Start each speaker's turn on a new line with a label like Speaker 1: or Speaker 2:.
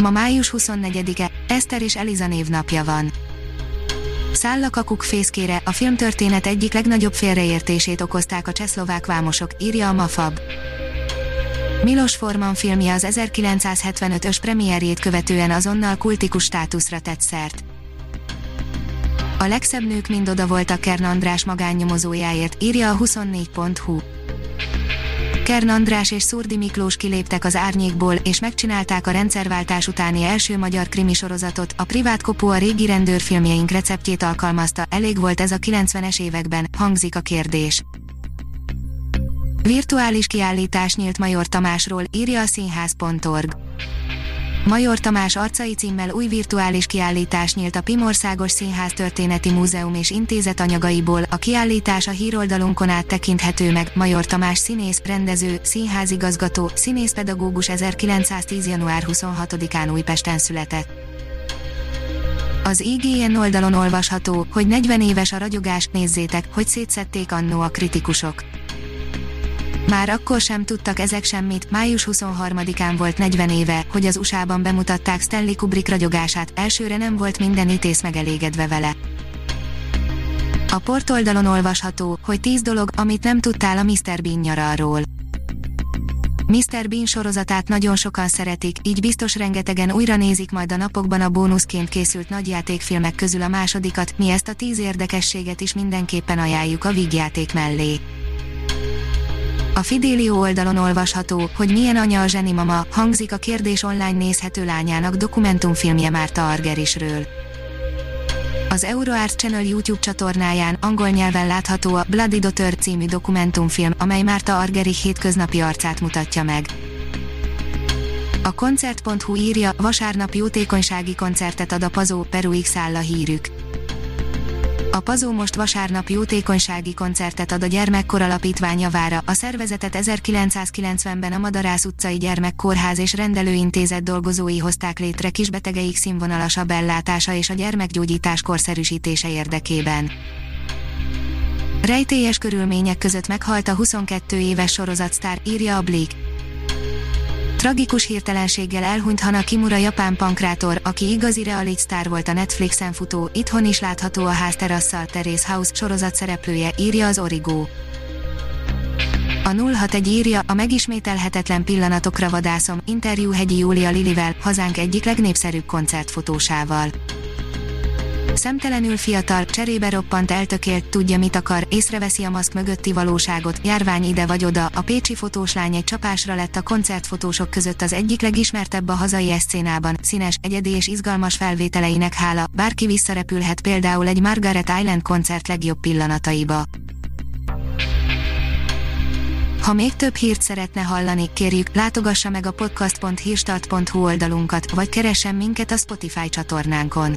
Speaker 1: Ma május 24-e, Eszter és Eliza névnapja van. Száll a kakuk fészkére, a filmtörténet egyik legnagyobb félreértését okozták a csehszlovák vámosok, írja a Mafab. Milos Forman filmje az 1975-ös premierjét követően azonnal kultikus státuszra tett szert. A legszebb nők mind oda voltak Kern András magánnyomozójáért, írja a 24.hu. Kern András és Szurdi Miklós kiléptek az árnyékból, és megcsinálták a rendszerváltás utáni első magyar krimi sorozatot, a privát kopó a régi rendőrfilmjeink receptjét alkalmazta, elég volt ez a 90-es években, hangzik a kérdés. Virtuális kiállítás nyílt Major Tamásról, írja a színház.org. Major Tamás arcai címmel új virtuális kiállítás nyílt a Pimországos Színház Történeti Múzeum és Intézet anyagaiból. A kiállítás a híroldalunkon át tekinthető meg. Major Tamás színész, rendező, színházigazgató, színészpedagógus 1910. január 26-án Újpesten született. Az IGN oldalon olvasható, hogy 40 éves a ragyogás, nézzétek, hogy szétszették annó a kritikusok. Már akkor sem tudtak ezek semmit, május 23-án volt 40 éve, hogy az USA-ban bemutatták Stanley Kubrick ragyogását, elsőre nem volt minden ítész megelégedve vele. A portoldalon olvasható, hogy 10 dolog, amit nem tudtál a Mr. Bean nyaralról. Mr. Bean sorozatát nagyon sokan szeretik, így biztos rengetegen újra nézik majd a napokban a bónuszként készült nagyjátékfilmek közül a másodikat, mi ezt a 10 érdekességet is mindenképpen ajánljuk a vígjáték mellé. A Fidélió oldalon olvasható, hogy milyen anya a zseni mama, hangzik a kérdés online nézhető lányának dokumentumfilmje Márta Argerisről. Az Euroart Channel YouTube csatornáján angol nyelven látható a Bloody Daughter című dokumentumfilm, amely Márta Argerich hétköznapi arcát mutatja meg. A koncert.hu írja, vasárnap jótékonysági koncertet ad a Pazó, Peru X áll a hírük. A Pazó most vasárnap jótékonysági koncertet ad a Gyermekkor Alapítvány javára. A szervezetet 1990-ben a Madarász utcai Gyermekkórház és Rendelőintézet dolgozói hozták létre kisbetegeik színvonalasabb ellátása és a gyermekgyógyítás korszerűsítése érdekében. Rejtélyes körülmények között meghalt a 22 éves sorozatsztár, írja a Blick. Tragikus hirtelenséggel elhunyt Hana Kimura japán pankrátor, aki igazi realitsztár volt a Netflixen futó, itthon is látható a házterasszal Terész House sorozat szereplője, írja az Origo. A 061 írja, a megismételhetetlen pillanatokra vadászom, interjú Hegyi Júlia Lilivel, hazánk egyik legnépszerűbb koncertfotósával. Szemtelenül fiatal, cserébe roppant eltökélt, tudja mit akar, észreveszi a maszk mögötti valóságot, járvány ide vagy oda, a pécsi fotós lány egy csapásra lett a koncertfotósok között az egyik legismertebb a hazai eszcénában, színes, egyedi és izgalmas felvételeinek hála, bárki visszarepülhet például egy Margaret Island koncert legjobb pillanataiba. Ha még több hírt szeretne hallani, kérjük, látogassa meg a podcast.hírstart.hu oldalunkat, vagy keressen minket a Spotify csatornánkon.